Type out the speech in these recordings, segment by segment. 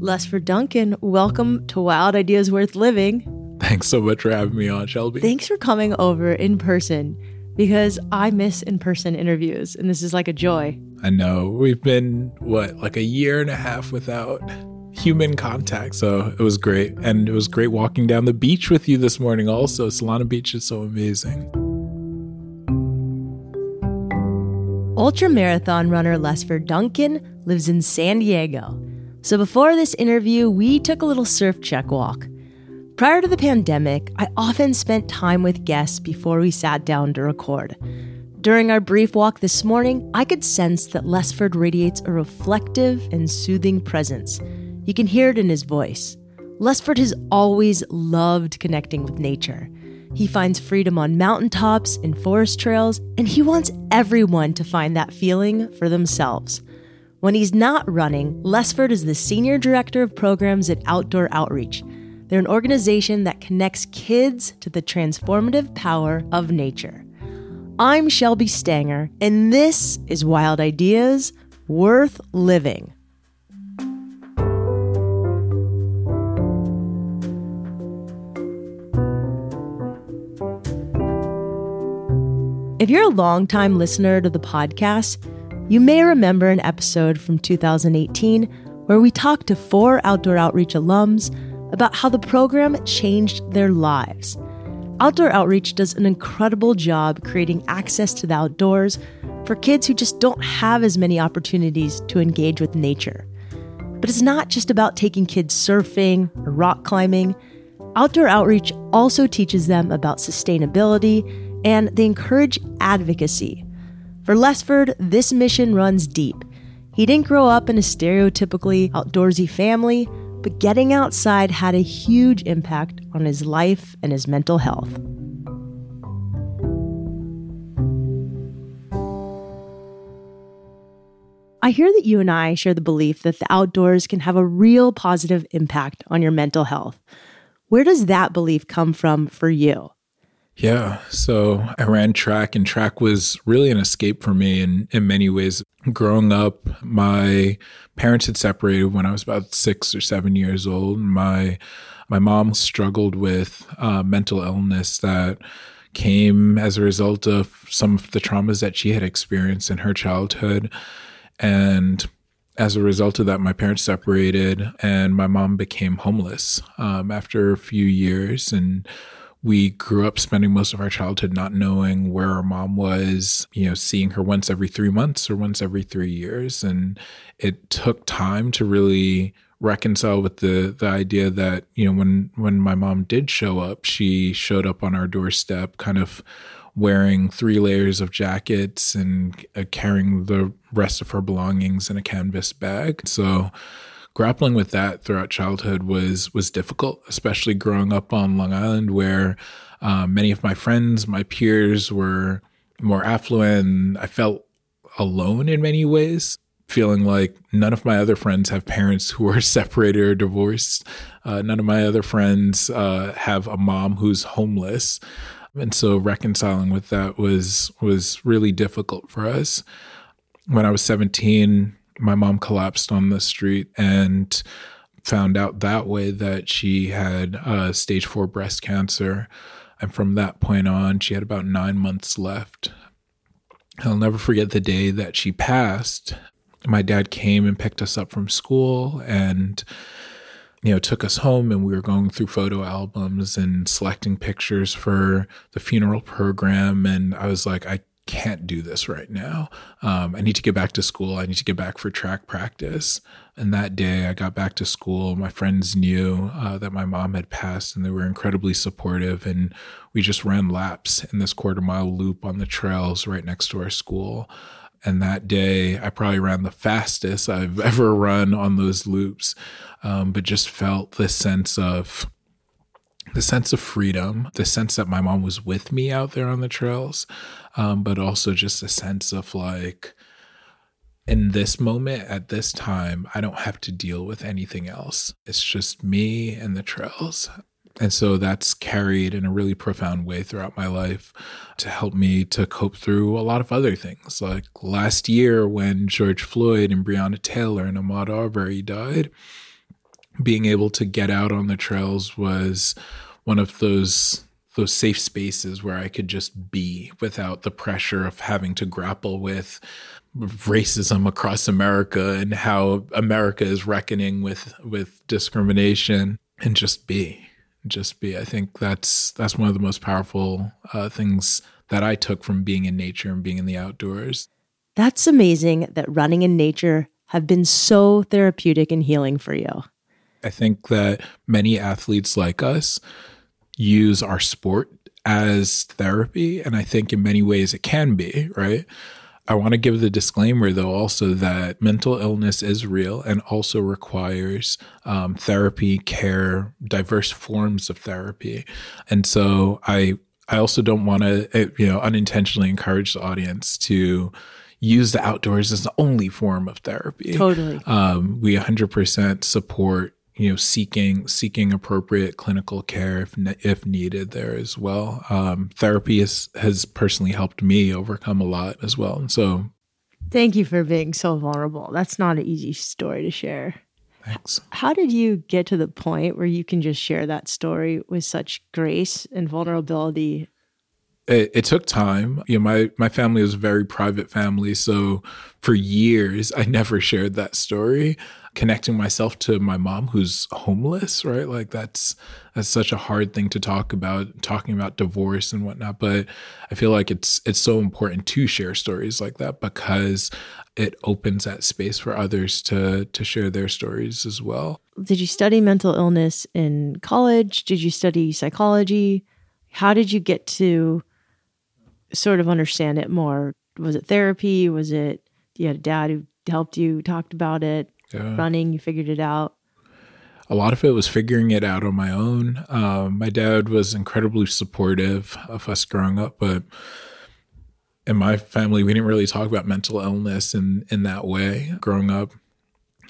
Lesford Duncan, welcome to Wild Ideas Worth Living. Thanks so much for having me on, Shelby. Thanks for coming over in person because I miss in person interviews and this is like a joy. I know. We've been, what, like a year and a half without human contact. So it was great. And it was great walking down the beach with you this morning, also. Solana Beach is so amazing. Ultra marathon runner Lesford Duncan lives in San Diego. So before this interview, we took a little surf check walk. Prior to the pandemic, I often spent time with guests before we sat down to record. During our brief walk this morning, I could sense that Lesford radiates a reflective and soothing presence. You can hear it in his voice. Lesford has always loved connecting with nature. He finds freedom on mountaintops and forest trails, and he wants everyone to find that feeling for themselves. When he's not running, Lesford is the Senior Director of Programs at Outdoor Outreach. They're an organization that connects kids to the transformative power of nature. I'm Shelby Stanger, and this is Wild Ideas Worth Living. If you're a longtime listener to the podcast, you may remember an episode from 2018 where we talked to four Outdoor Outreach alums about how the program changed their lives. Outdoor Outreach does an incredible job creating access to the outdoors for kids who just don't have as many opportunities to engage with nature. But it's not just about taking kids surfing or rock climbing. Outdoor Outreach also teaches them about sustainability and they encourage advocacy. For Lesford, this mission runs deep. He didn't grow up in a stereotypically outdoorsy family, but getting outside had a huge impact on his life and his mental health. I hear that you and I share the belief that the outdoors can have a real positive impact on your mental health. Where does that belief come from for you? Yeah. So I ran track, and track was really an escape for me in, in many ways. Growing up, my parents had separated when I was about six or seven years old. My my mom struggled with uh, mental illness that came as a result of some of the traumas that she had experienced in her childhood. And as a result of that, my parents separated, and my mom became homeless um, after a few years. And we grew up spending most of our childhood not knowing where our mom was, you know, seeing her once every three months or once every three years. And it took time to really reconcile with the the idea that, you know, when when my mom did show up, she showed up on our doorstep kind of wearing three layers of jackets and uh, carrying the rest of her belongings in a canvas bag. So grappling with that throughout childhood was was difficult, especially growing up on Long Island, where uh, many of my friends, my peers, were more affluent. I felt alone in many ways, feeling like none of my other friends have parents who are separated or divorced. Uh, none of my other friends uh, have a mom who's homeless, and so reconciling with that was was really difficult for us. When I was seventeen, my mom collapsed on the street and found out that way that she had uh, stage four breast cancer. And from that point on, she had about nine months left. I'll never forget the day that she passed. My dad came and picked us up from school and you know took us home and we were going through photo albums and selecting pictures for the funeral program and I was like I can't do this right now. Um, I need to get back to school. I need to get back for track practice. And that day I got back to school. My friends knew uh, that my mom had passed and they were incredibly supportive. And we just ran laps in this quarter mile loop on the trails right next to our school. And that day I probably ran the fastest I've ever run on those loops, um, but just felt this sense of the sense of freedom, the sense that my mom was with me out there on the trails, um, but also just a sense of like, in this moment at this time, I don't have to deal with anything else. It's just me and the trails. And so that's carried in a really profound way throughout my life to help me to cope through a lot of other things. Like last year when George Floyd and Breonna Taylor and Ahmaud Arbery died, being able to get out on the trails was one of those those safe spaces where I could just be without the pressure of having to grapple with racism across America and how America is reckoning with with discrimination and just be just be I think that's that's one of the most powerful uh, things that I took from being in nature and being in the outdoors. That's amazing that running in nature have been so therapeutic and healing for you. I think that many athletes like us use our sport as therapy. And I think in many ways it can be, right? I want to give the disclaimer, though, also that mental illness is real and also requires um, therapy, care, diverse forms of therapy. And so I, I also don't want to, eh, you know, unintentionally encourage the audience to use the outdoors as the only form of therapy. Totally. Um, we 100% support you know seeking seeking appropriate clinical care if if needed there as well. Um, therapy has has personally helped me overcome a lot as well, and so. Thank you for being so vulnerable. That's not an easy story to share. Thanks. How did you get to the point where you can just share that story with such grace and vulnerability it, it, took time. You know, my my family was a very private family, so for years I never shared that story. Connecting myself to my mom, who's homeless, right? Like that's that's such a hard thing to talk about, talking about divorce and whatnot. But I feel like it's it's so important to share stories like that because it opens that space for others to to share their stories as well. Did you study mental illness in college? Did you study psychology? How did you get to sort of understand it more? Was it therapy? Was it you had a dad who helped you, talked about it, yeah. running, you figured it out? A lot of it was figuring it out on my own. Um, my dad was incredibly supportive of us growing up, but in my family, we didn't really talk about mental illness in in that way growing up,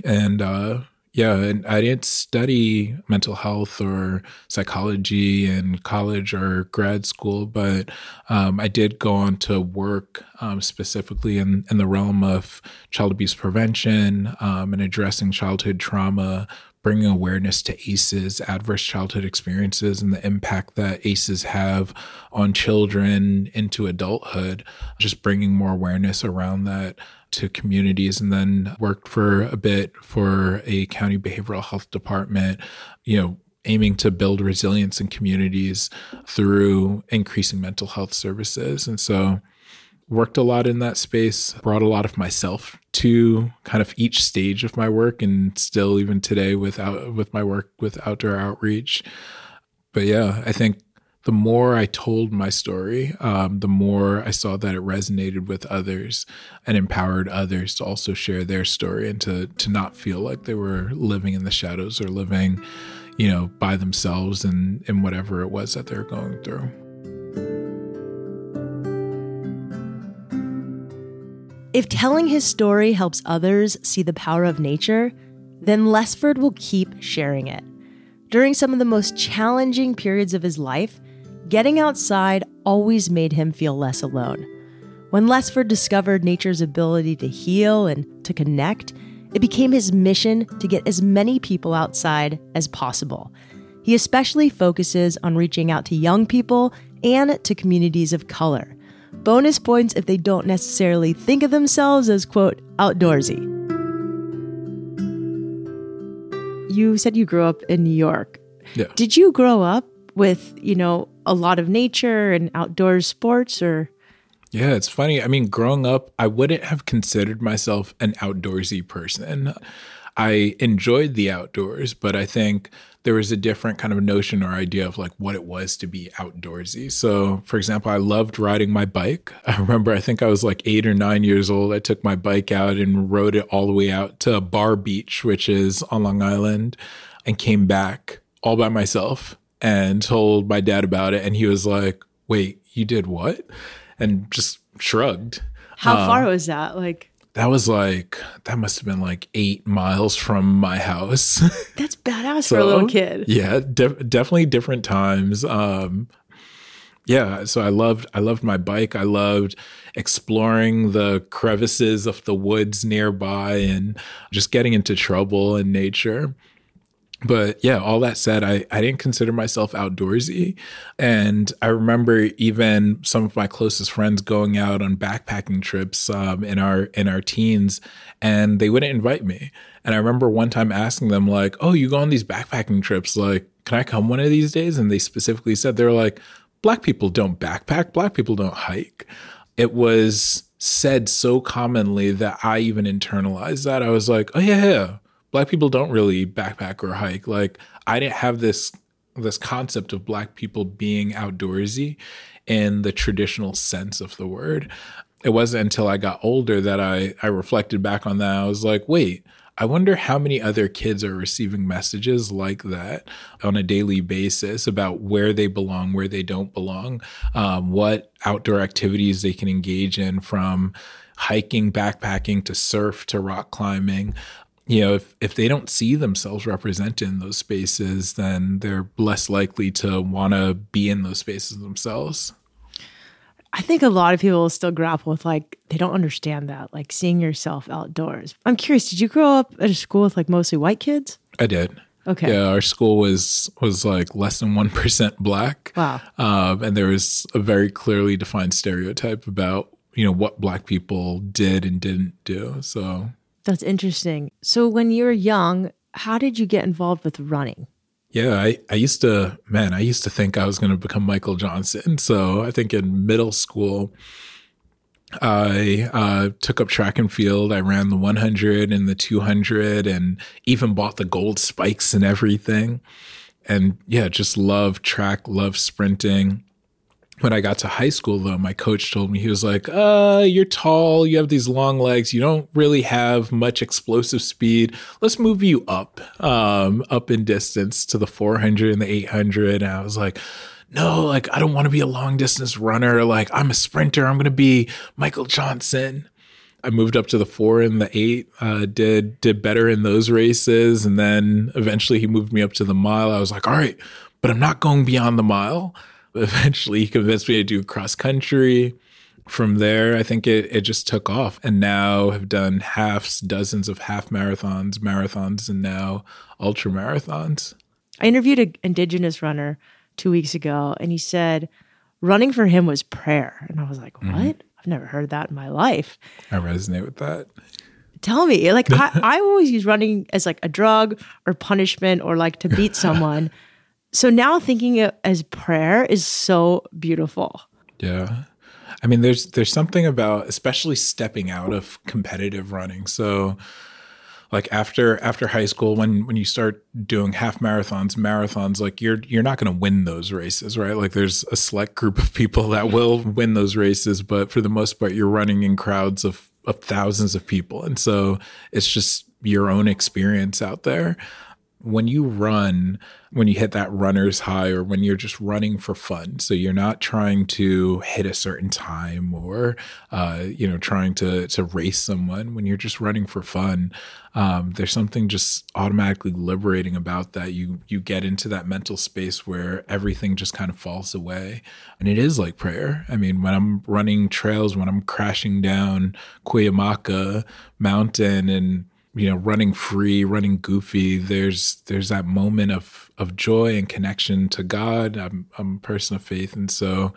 and uh, yeah, and I didn't study mental health or psychology in college or grad school, but um, I did go on to work um, specifically in, in the realm of child abuse prevention um, and addressing childhood trauma, bringing awareness to ACEs, adverse childhood experiences, and the impact that ACEs have on children into adulthood, just bringing more awareness around that to communities and then worked for a bit for a county behavioral health department, you know, aiming to build resilience in communities through increasing mental health services. And so worked a lot in that space, brought a lot of myself to kind of each stage of my work and still even today without with my work with outdoor outreach. But yeah, I think the more I told my story, um, the more I saw that it resonated with others and empowered others to also share their story and to to not feel like they were living in the shadows or living, you know, by themselves and in whatever it was that they're going through. If telling his story helps others see the power of nature, then Lesford will keep sharing it. During some of the most challenging periods of his life, Getting outside always made him feel less alone. When Lesford discovered nature's ability to heal and to connect, it became his mission to get as many people outside as possible. He especially focuses on reaching out to young people and to communities of color. Bonus points if they don't necessarily think of themselves as, quote, outdoorsy. You said you grew up in New York. Yeah. Did you grow up with, you know, a lot of nature and outdoor sports or yeah, it's funny. I mean, growing up, I wouldn't have considered myself an outdoorsy person. I enjoyed the outdoors, but I think there was a different kind of notion or idea of like what it was to be outdoorsy. So, for example, I loved riding my bike. I remember, I think I was like eight or nine years old. I took my bike out and rode it all the way out to Bar Beach, which is on Long Island, and came back all by myself and told my dad about it. And he was like, wait, you did what? And just shrugged. How um, far was that? Like, that was like, that must have been like eight miles from my house. That's badass so, for a little kid. Yeah, definitely different times. Um, yeah, so I loved I loved my bike. I loved exploring the crevices of the woods nearby and just getting into trouble in nature. But yeah, all that said, I, I didn't consider myself outdoorsy. And I remember even some of my closest friends going out on backpacking trips um, in our in our teens, and they wouldn't invite me. And I remember one time asking them, like, oh, you go on these backpacking trips, like, can I come one of these days? And they specifically said, they're like, black people don't backpack, black people don't hike. It was said so commonly that I even internalized that. I was like, oh, yeah, yeah black people don't really backpack or hike. Like I didn't have this this concept of black people being outdoorsy in the traditional sense of the word. It wasn't until I got older that I I reflected back on that. I was like, wait, I wonder how many other kids are receiving messages like that on a daily basis about where they belong, where they don't belong, um, what outdoor activities they can engage in from hiking, backpacking to surf to rock climbing you know, if, if they don't see themselves represented in those spaces, then they're less likely to want to be in those spaces themselves. I think a lot of people still grapple with like they don't understand that, like seeing yourself outdoors. I'm curious, did you grow up at a school with like mostly white kids? I did. Okay. Yeah, our school was was like less than one percent black. Wow. Um, and there was a very clearly defined stereotype about you know what black people did and didn't do. So that's interesting. So when you were young, how did you get involved with running? Yeah, I, I used to, man, I used to think I was going to become Michael Johnson. So I think in middle school, I uh, took up track and field. I ran the 100 and the 200 and even bought the gold spikes and everything. And yeah, just love track, love sprinting when I got to high school, though, my coach told me, he was like, uh, you're tall, you have these long legs, you don't really have much explosive speed. Let's move you up, um, up in distance to the 400 and the 800. And I was like, no, like, I don't want to be a long distance runner. Like, I'm a sprinter. I'm going to be Michael Johnson. I moved up to the four and the eight, uh, did, did better in those races. And then eventually he moved me up to the mile. I was like, all right, but I'm not going beyond the mile eventually he convinced me to do cross country. From there, I think it, it just took off and now have done halves, dozens of half marathons, marathons, and now ultra marathons. I interviewed an indigenous runner two weeks ago and he said running for him was prayer. And I was like, mm-hmm. what? Mm-hmm. I've never heard that in my life. I resonate with that. Tell me, like, I, I always use running as like a drug or punishment or like to beat someone. So now thinking it as prayer is so beautiful. Yeah. I mean there's there's something about especially stepping out of competitive running. So like after after high school when when you start doing half marathons marathons like you're you're not going to win those races right like there's a select group of people that will win those races but for the most part you're running in crowds of of thousands of people and so it's just your own experience out there when you run, when you hit that runner's high, or when you're just running for fun, so you're not trying to hit a certain time or, uh, you know, trying to to race someone. When you're just running for fun, um, there's something just automatically liberating about that. You you get into that mental space where everything just kind of falls away, and it is like prayer. I mean, when I'm running trails, when I'm crashing down Cuyamaca Mountain and you know running free running goofy there's there's that moment of of joy and connection to god. I'm i'm a person of faith. And so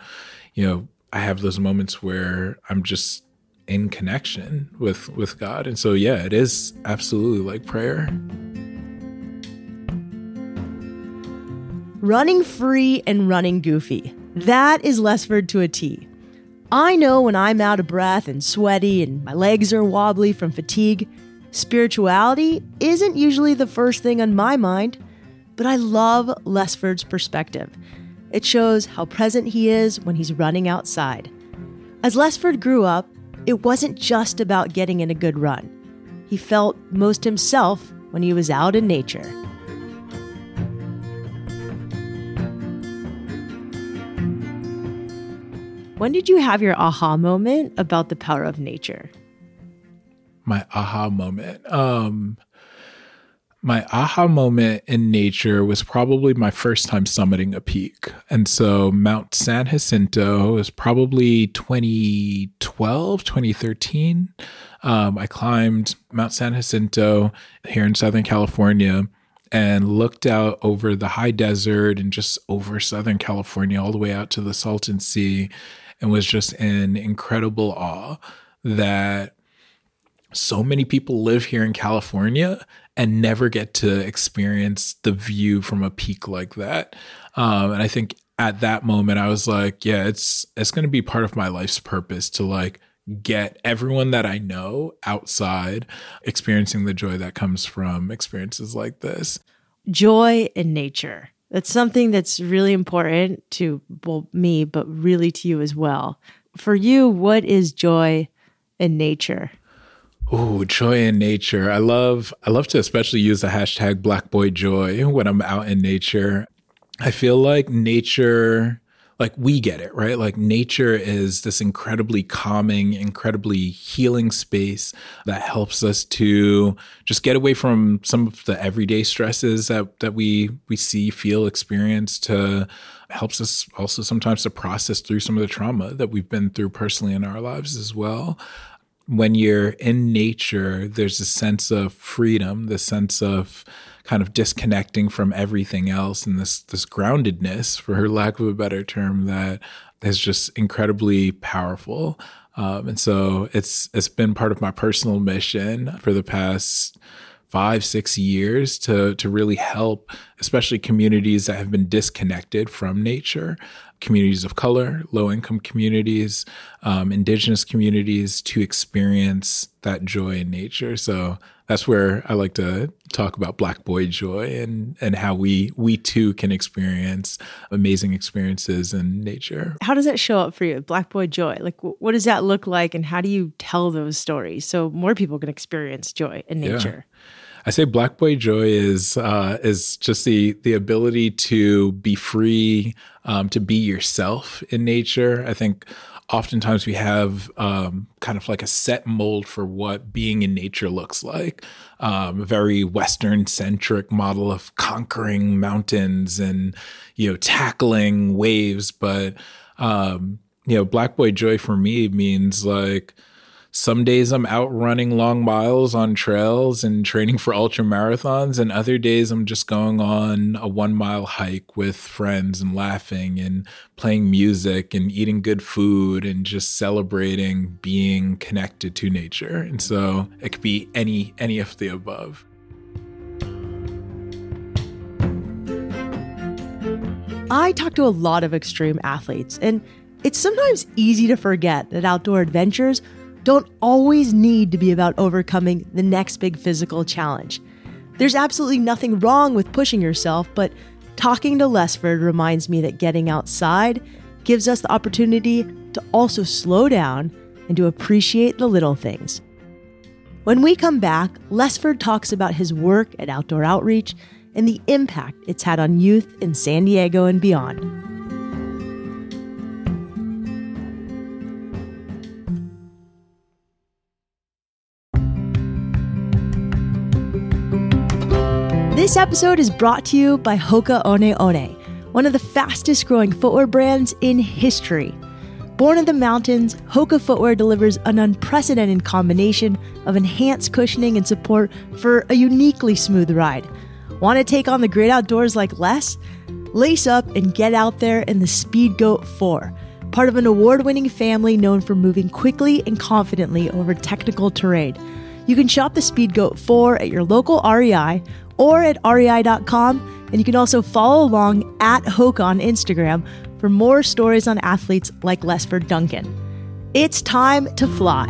you know i have those moments where i'm just in connection with with god. And so yeah it is absolutely like prayer. Running free and running goofy. That is lesford to a t. I know when i'm out of breath and sweaty and my legs are wobbly from fatigue Spirituality isn't usually the first thing on my mind, but I love Lesford's perspective. It shows how present he is when he's running outside. As Lesford grew up, it wasn't just about getting in a good run. He felt most himself when he was out in nature. When did you have your aha moment about the power of nature? My aha moment. Um, my aha moment in nature was probably my first time summiting a peak. And so Mount San Jacinto was probably 2012, 2013. Um, I climbed Mount San Jacinto here in Southern California. and looked out over the high desert and just over Southern California, all the way out to the Salton Sea, and was just in incredible awe that so many people live here in California and never get to experience the view from a peak like that. Um, and I think at that moment, I was like, yeah, it's it's going to be part of my life's purpose to like get everyone that I know outside experiencing the joy that comes from experiences like this. Joy in nature. That's something that's really important to well, me, but really to you as well. For you, what is joy in nature? Oh, joy in nature. I love I love to especially use the hashtag Black Boy Joy when I'm out in nature. I feel like nature like we get it, right? Like nature is this incredibly calming, incredibly healing space that helps us to just get away from some of the everyday stresses that that we we see, feel, experience to helps us also sometimes to process through some of the trauma that we've been through personally in our lives as well when you're in nature, there's a sense of freedom, the sense of kind of disconnecting from everything else, and this this groundedness, for lack of a better term, that is just incredibly powerful. Um, and so it's it's been part of my personal mission for the past five six years to to really help especially communities that have been disconnected from nature communities of color, low income communities, um, indigenous communities to experience that joy in nature. So that's where I like to talk about Black Boy Joy and and how we we too can experience amazing experiences in nature. How does that show up for you, Black Boy Joy? Like, what does that look like, and how do you tell those stories so more people can experience joy in nature? Yeah. I say black boy joy is uh, is just the the ability to be free, um, to be yourself in nature. I think oftentimes we have um, kind of like a set mold for what being in nature looks like. Um, a very Western centric model of conquering mountains and you know tackling waves, but um, you know, black boy joy for me means like some days I'm out running long miles on trails and training for ultra marathons, and other days I'm just going on a one mile hike with friends and laughing and playing music and eating good food and just celebrating being connected to nature. And so it could be any any of the above. I talk to a lot of extreme athletes, and it's sometimes easy to forget that outdoor adventures don't always need to be about overcoming the next big physical challenge. There's absolutely nothing wrong with pushing yourself, but talking to Lesford reminds me that getting outside gives us the opportunity to also slow down and to appreciate the little things. When we come back, Lesford talks about his work at Outdoor Outreach and the impact it's had on youth in San Diego and beyond. This episode is brought to you by Hoka One One, one of the fastest growing footwear brands in history. Born in the mountains, Hoka footwear delivers an unprecedented combination of enhanced cushioning and support for a uniquely smooth ride. Want to take on the great outdoors like Les? Lace up and get out there in the Speedgoat 4, part of an award winning family known for moving quickly and confidently over technical terrain. You can shop the Speedgoat 4 at your local REI or at rei.com. And you can also follow along at Hoka on Instagram for more stories on athletes like Lesford Duncan. It's time to fly.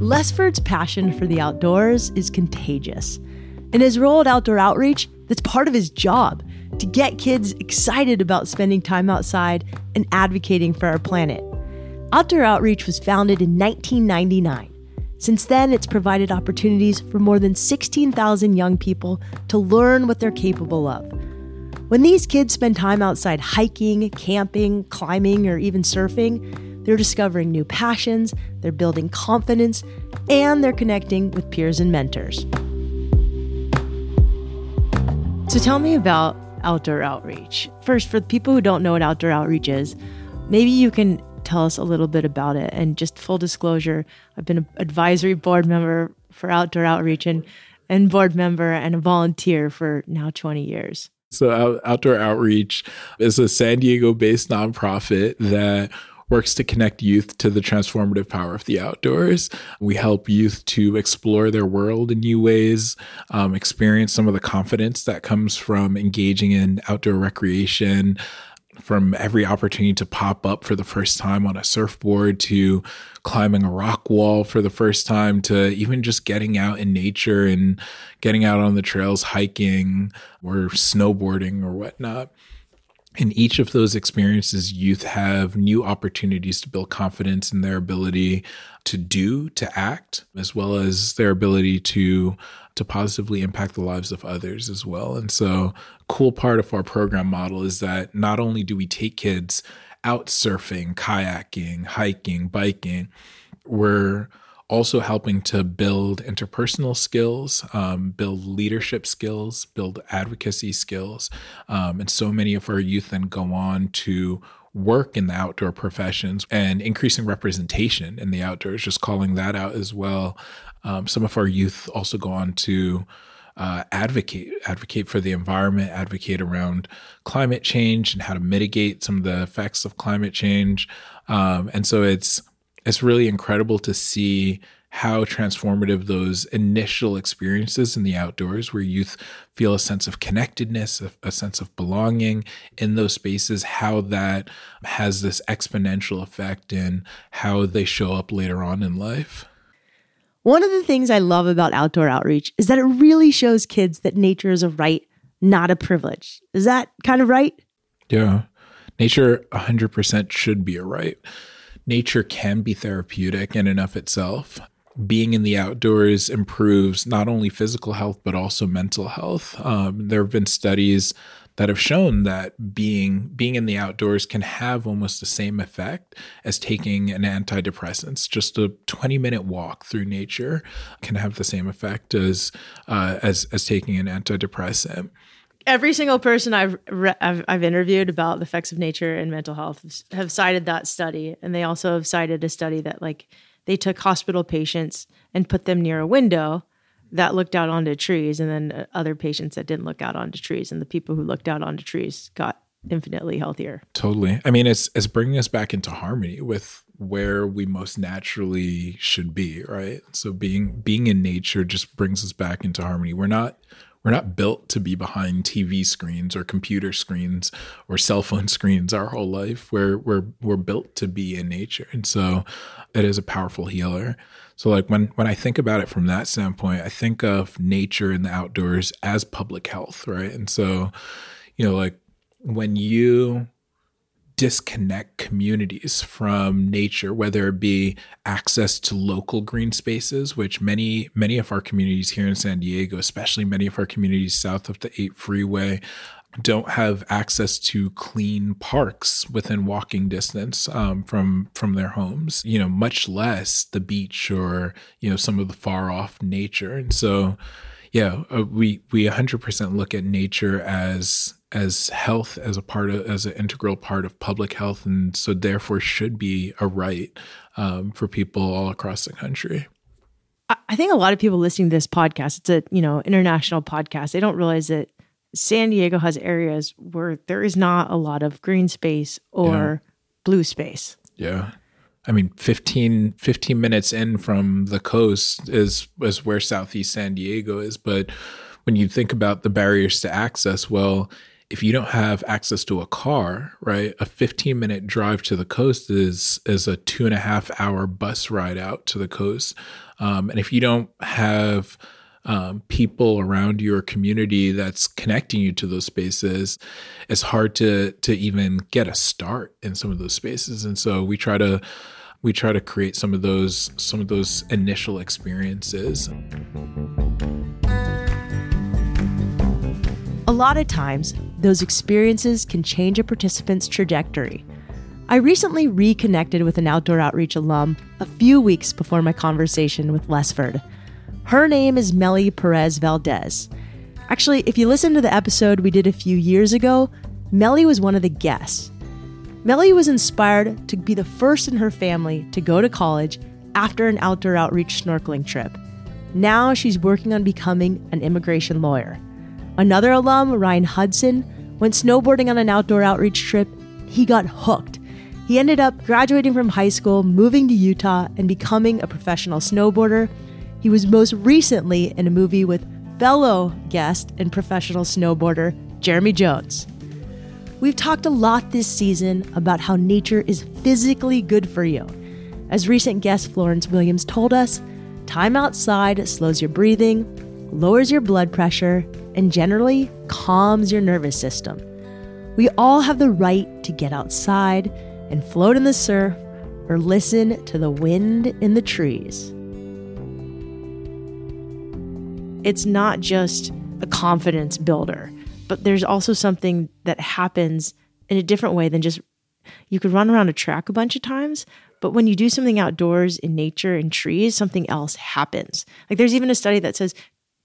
Lesford's passion for the outdoors is contagious. In his role at Outdoor Outreach, that's part of his job to get kids excited about spending time outside and advocating for our planet. Outdoor Outreach was founded in 1999. Since then, it's provided opportunities for more than 16,000 young people to learn what they're capable of. When these kids spend time outside hiking, camping, climbing, or even surfing, they're discovering new passions, they're building confidence, and they're connecting with peers and mentors. So tell me about outdoor outreach. First, for people who don't know what outdoor outreach is, maybe you can tell us a little bit about it. And just full disclosure, I've been an advisory board member for outdoor outreach and, and board member and a volunteer for now 20 years. So, Outdoor Outreach is a San Diego based nonprofit that works to connect youth to the transformative power of the outdoors. We help youth to explore their world in new ways, um, experience some of the confidence that comes from engaging in outdoor recreation, from every opportunity to pop up for the first time on a surfboard to climbing a rock wall for the first time to even just getting out in nature and getting out on the trails hiking or snowboarding or whatnot in each of those experiences, youth have new opportunities to build confidence in their ability to do, to act, as well as their ability to to positively impact the lives of others as well. And so, cool part of our program model is that not only do we take kids out surfing, kayaking, hiking, biking, we're also helping to build interpersonal skills, um, build leadership skills, build advocacy skills. Um, and so many of our youth then go on to work in the outdoor professions and increasing representation in the outdoors, just calling that out as well. Um, some of our youth also go on to uh, advocate advocate for the environment, advocate around climate change and how to mitigate some of the effects of climate change. Um, and so it's it's really incredible to see how transformative those initial experiences in the outdoors where youth feel a sense of connectedness a, a, sense of belonging in those spaces how that has this exponential effect in how they show up later on in life. One of the things i love about outdoor outreach is that it really shows kids that nature is a right not a privilege. Is that kind of right? Yeah. Nature 100% should be a right nature can be therapeutic in and of itself. Being in the outdoors improves not only physical health, but also mental health. Um, there have been studies that have shown that being being in the outdoors can have almost the same effect as taking an antidepressant. Just a 20 minute walk through nature can have the same effect as uh, as as taking an antidepressant every single person I've, re- I've, I've interviewed about the effects of nature and mental health have cited that study, and they also have cited a study that like they took hospital patients and put them near a window that looked out onto trees, and then uh, other patients that didn't look out onto trees, and the people who looked out onto trees got infinitely healthier. Totally. I mean, it's it's bringing us back into harmony with where we most naturally should be, right? So being being in nature just brings us back into harmony. We're not we're not built to be behind TV screens or computer screens or cell phone screens our whole life. We're we're we're built to be in nature. And so it is a powerful healer. So like when when I think about it from that standpoint, I think of nature and the outdoors as public health, right? And so, you know, like when you disconnect communities from nature, whether it be access to local green spaces, which many many of our communities here in San Diego, especially many of our communities south of the 8 freeway, don't have access to clean parks within walking distance um, from from their homes. You know, much less the beach or you know some of the far off nature. And so, yeah, uh, we we 100% look at nature as as health as a part of as an integral part of public health and so therefore should be a right um, for people all across the country i think a lot of people listening to this podcast it's a you know international podcast they don't realize that san diego has areas where there is not a lot of green space or yeah. blue space yeah I mean, 15, 15 minutes in from the coast is is where Southeast San Diego is. But when you think about the barriers to access, well, if you don't have access to a car, right, a 15 minute drive to the coast is is a two and a half hour bus ride out to the coast. Um, and if you don't have um, people around your community that's connecting you to those spaces, it's hard to to even get a start in some of those spaces. And so we try to we try to create some of those some of those initial experiences. A lot of times, those experiences can change a participant's trajectory. I recently reconnected with an outdoor outreach alum a few weeks before my conversation with Lesford. Her name is Melly Perez Valdez, Actually, if you listen to the episode we did a few years ago, Melly was one of the guests. Melly was inspired to be the first in her family to go to college after an outdoor outreach snorkeling trip. Now she's working on becoming an immigration lawyer. Another alum, Ryan Hudson, went snowboarding on an outdoor outreach trip. He got hooked. He ended up graduating from high school, moving to Utah, and becoming a professional snowboarder. He was most recently in a movie with fellow guest and professional snowboarder Jeremy Jones. We've talked a lot this season about how nature is physically good for you. As recent guest Florence Williams told us, time outside slows your breathing, lowers your blood pressure, and generally calms your nervous system. We all have the right to get outside and float in the surf or listen to the wind in the trees. It's not just a confidence builder, but there's also something that happens in a different way than just you could run around a track a bunch of times, but when you do something outdoors in nature and trees, something else happens. Like there's even a study that says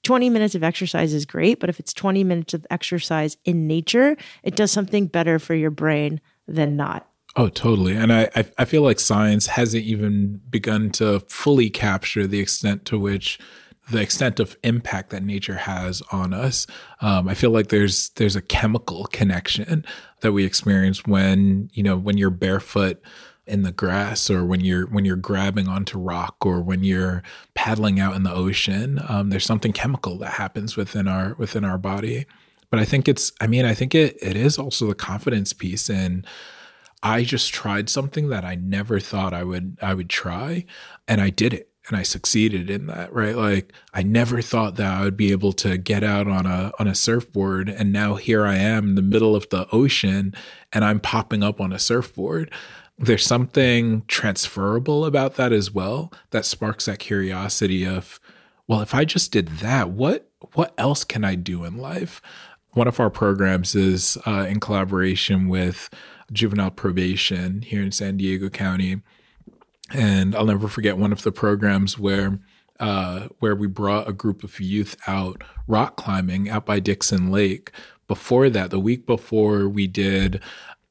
20 minutes of exercise is great, but if it's 20 minutes of exercise in nature, it does something better for your brain than not. Oh, totally. And I, I feel like science hasn't even begun to fully capture the extent to which the extent of impact that nature has on us. Um, I feel like there's there's a chemical connection that we experience when you know when you're barefoot in the grass or when you're when you're grabbing onto rock or when you're paddling out in the ocean um, there's something chemical that happens within our within our body. But i think it's i mean i think it it is also the confidence piece. And i just tried something that i never thought i would i would try and i did it and I succeeded in that, right? Like I never thought that I would be able to get out on a on a surfboard and now here I am in the middle of the ocean and I'm popping up on a surfboard there's something transferable about that as well that sparks that curiosity of well if i just did that what what else can i do in life? One of our programs is uh, in collaboration with juvenile probation here in san diego county. And i'll never forget one of the programs where uh, where we brought a group of youth out rock climbing out by dixon lake. Before that the week before we did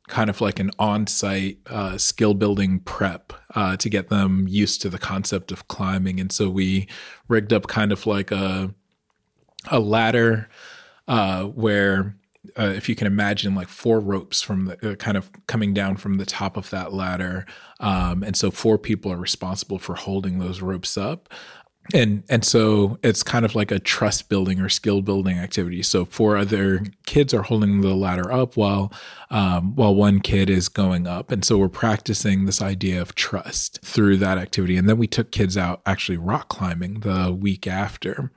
kind of like an on-site uh, skill building prep uh, to get them used to the concept of climbing. And so we rigged up kind of like a a ladder uh, where uh, if you can imagine like four ropes from the uh, kind of coming down from the top of that ladder. Um, and so four people are responsible for holding those ropes up and and so it's kind of like a trust building or skill building activity. So four other kids are holding the ladder up while um, while one kid is going up. And so we're practicing this idea of trust through that activity. And then we took kids out actually rock climbing the week after.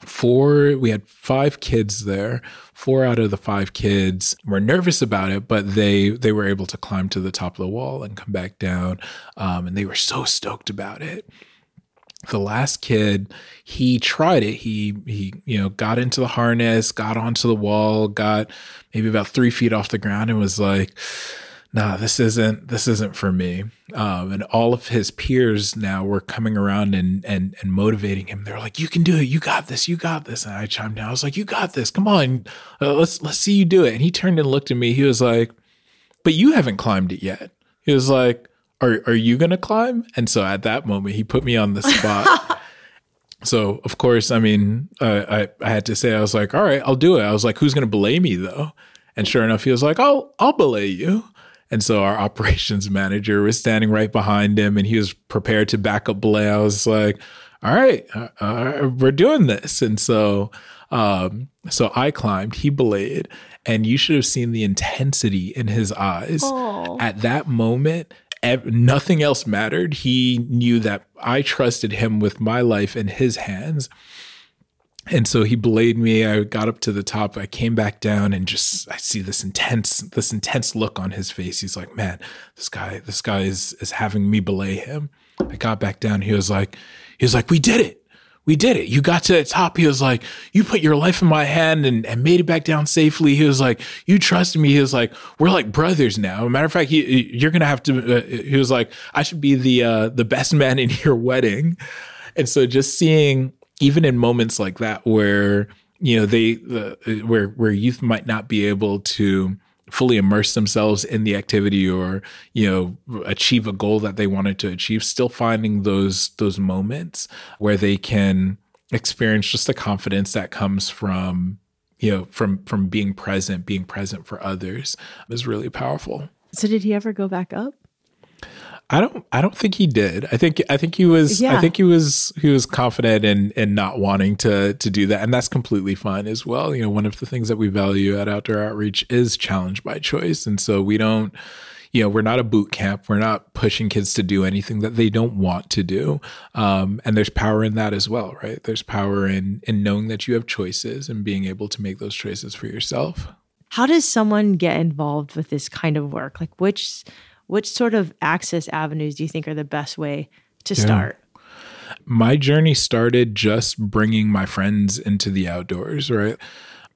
Four we had five kids there. Four out of the five kids were nervous about it but they they were able to climb to the top of the wall and come back down. Um, and they were so stoked about it the last kid he tried it. He he you know got into the harness got onto the wall got maybe about three feet off the ground and was like nah this isn't this isn't for me. Um, and all of his peers now were coming around and and and motivating him. They're like you can do it. You got this. You got this. And i chimed in. I was like you got this. Come on. Uh, let's let's see you do it. And he turned and looked at me. He was like but you haven't climbed it yet. He was like are are you gonna climb? And so at that moment, he put me on the spot. so of course, I mean, uh, I I had to say I was like, all right, I'll do it. I was like, who's gonna belay me though? And sure enough, he was like, I'll I'll belay you. And so our operations manager was standing right behind him, and he was prepared to back up belay. I was like, all right, uh, uh, we're doing this. And so um, so I climbed, he belayed, and you should have seen the intensity in his eyes Aww. at that moment nothing else mattered. He knew that I trusted him with my life in his hands. And so he belayed me. I got up to the top. I came back down and just I see this intense this intense look on his face. He's like, "Man, this guy this guy is is having me belay him." I got back down. He was like he was like, "We did it we did it. You got to the top. He was like, you put your life in my hand and, and made it back down safely. He was like, you trusted me. He was like, we're like brothers now. matter of fact, he, you're going to have to, uh, he was like, I should be the, uh, the best man in your wedding. And so just seeing, even in moments like that, where you know they the, where where youth might not be able to fully immerse themselves in the activity or you know achieve a goal that they wanted to achieve still finding those those moments where they can experience just the confidence that comes from you know from from being present being present for others is really powerful. So did he ever go back up I don't I don't think he did. I think I think he was yeah. I think he was he was confident in in not wanting to to do that and that's completely fine as well. You know, one of the things that we value at Outdoor Outreach is challenge by choice and so we don't you know, we're not a boot camp. We're not pushing kids to do anything that they don't want to do. Um, and there's power in that as well, right? There's power in in knowing that you have choices and being able to make those choices for yourself. How does someone get involved with this kind of work? Like which which sort of access avenues do you think are the best way to yeah. start? My journey started just bringing my friends into the outdoors, right?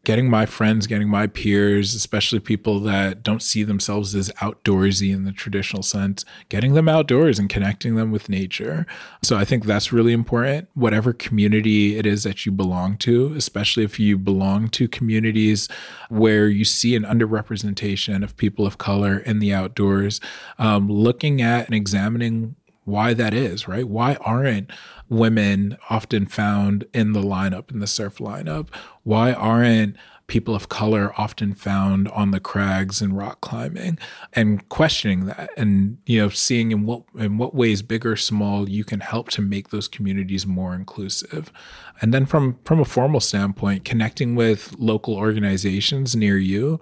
Getting my friends, getting my peers, especially people that don't see themselves as outdoorsy in the traditional sense, getting them outdoors and connecting them with nature. So I think that's really important. Whatever community it is that you belong to, especially if you belong to communities where you see an underrepresentation of people of color in the outdoors, um, looking at and examining why that is, right? Why aren't women often found in the lineup, in the surf lineup? Why aren't people of color often found on the crags and rock climbing and questioning that and you know seeing in what in what ways big or small you can help to make those communities more inclusive and then from from a formal standpoint connecting with local organizations near you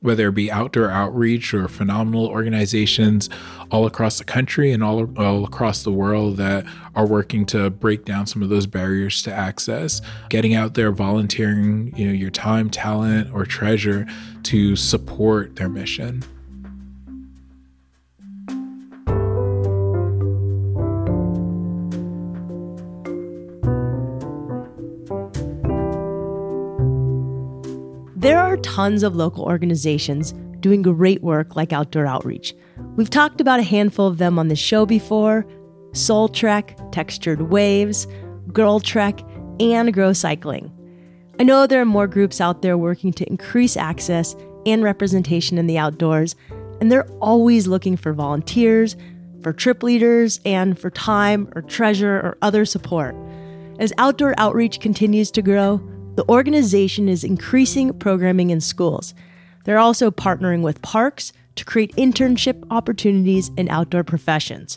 whether it be outdoor outreach or phenomenal organizations all across the country and all, all across the world that are working to break down some of those barriers to access getting out there volunteering you know your time talent or treasure to support their mission There are tons of local organizations doing great work like Outdoor Outreach. We've talked about a handful of them on the show before Soul Trek, Textured Waves, Girl Trek, and Grow Cycling. I know there are more groups out there working to increase access and representation in the outdoors, and they're always looking for volunteers, for trip leaders, and for time or treasure or other support. As outdoor outreach continues to grow, the organization is increasing programming in schools. They're also partnering with parks to create internship opportunities in outdoor professions.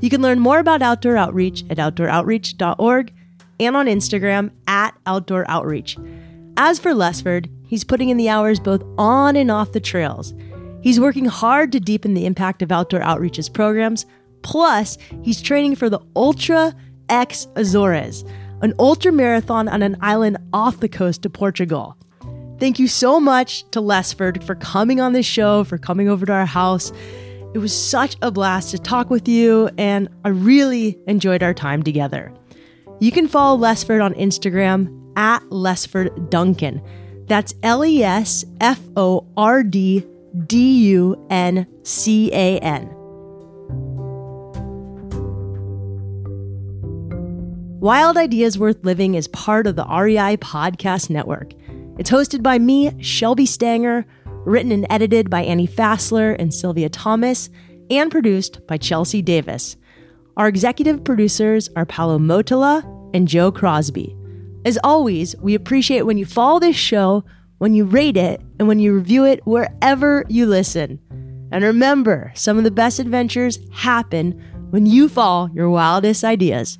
You can learn more about Outdoor Outreach at outdooroutreach.org and on Instagram at Outdoor Outreach. As for Lesford, he's putting in the hours both on and off the trails. He's working hard to deepen the impact of Outdoor Outreach's programs, plus, he's training for the Ultra X Azores, an ultra marathon on an island off the coast of Portugal. Thank you so much to Lesford for coming on this show, for coming over to our house. It was such a blast to talk with you, and I really enjoyed our time together. You can follow Lesford on Instagram at Lesford Duncan. That's L E S F O R D D U N C A N. Wild Ideas Worth Living is part of the REI Podcast Network. It's hosted by me, Shelby Stanger, written and edited by Annie Fassler and Sylvia Thomas, and produced by Chelsea Davis. Our executive producers are Paolo Motola and Joe Crosby. As always, we appreciate when you follow this show, when you rate it, and when you review it wherever you listen. And remember, some of the best adventures happen when you follow your wildest ideas.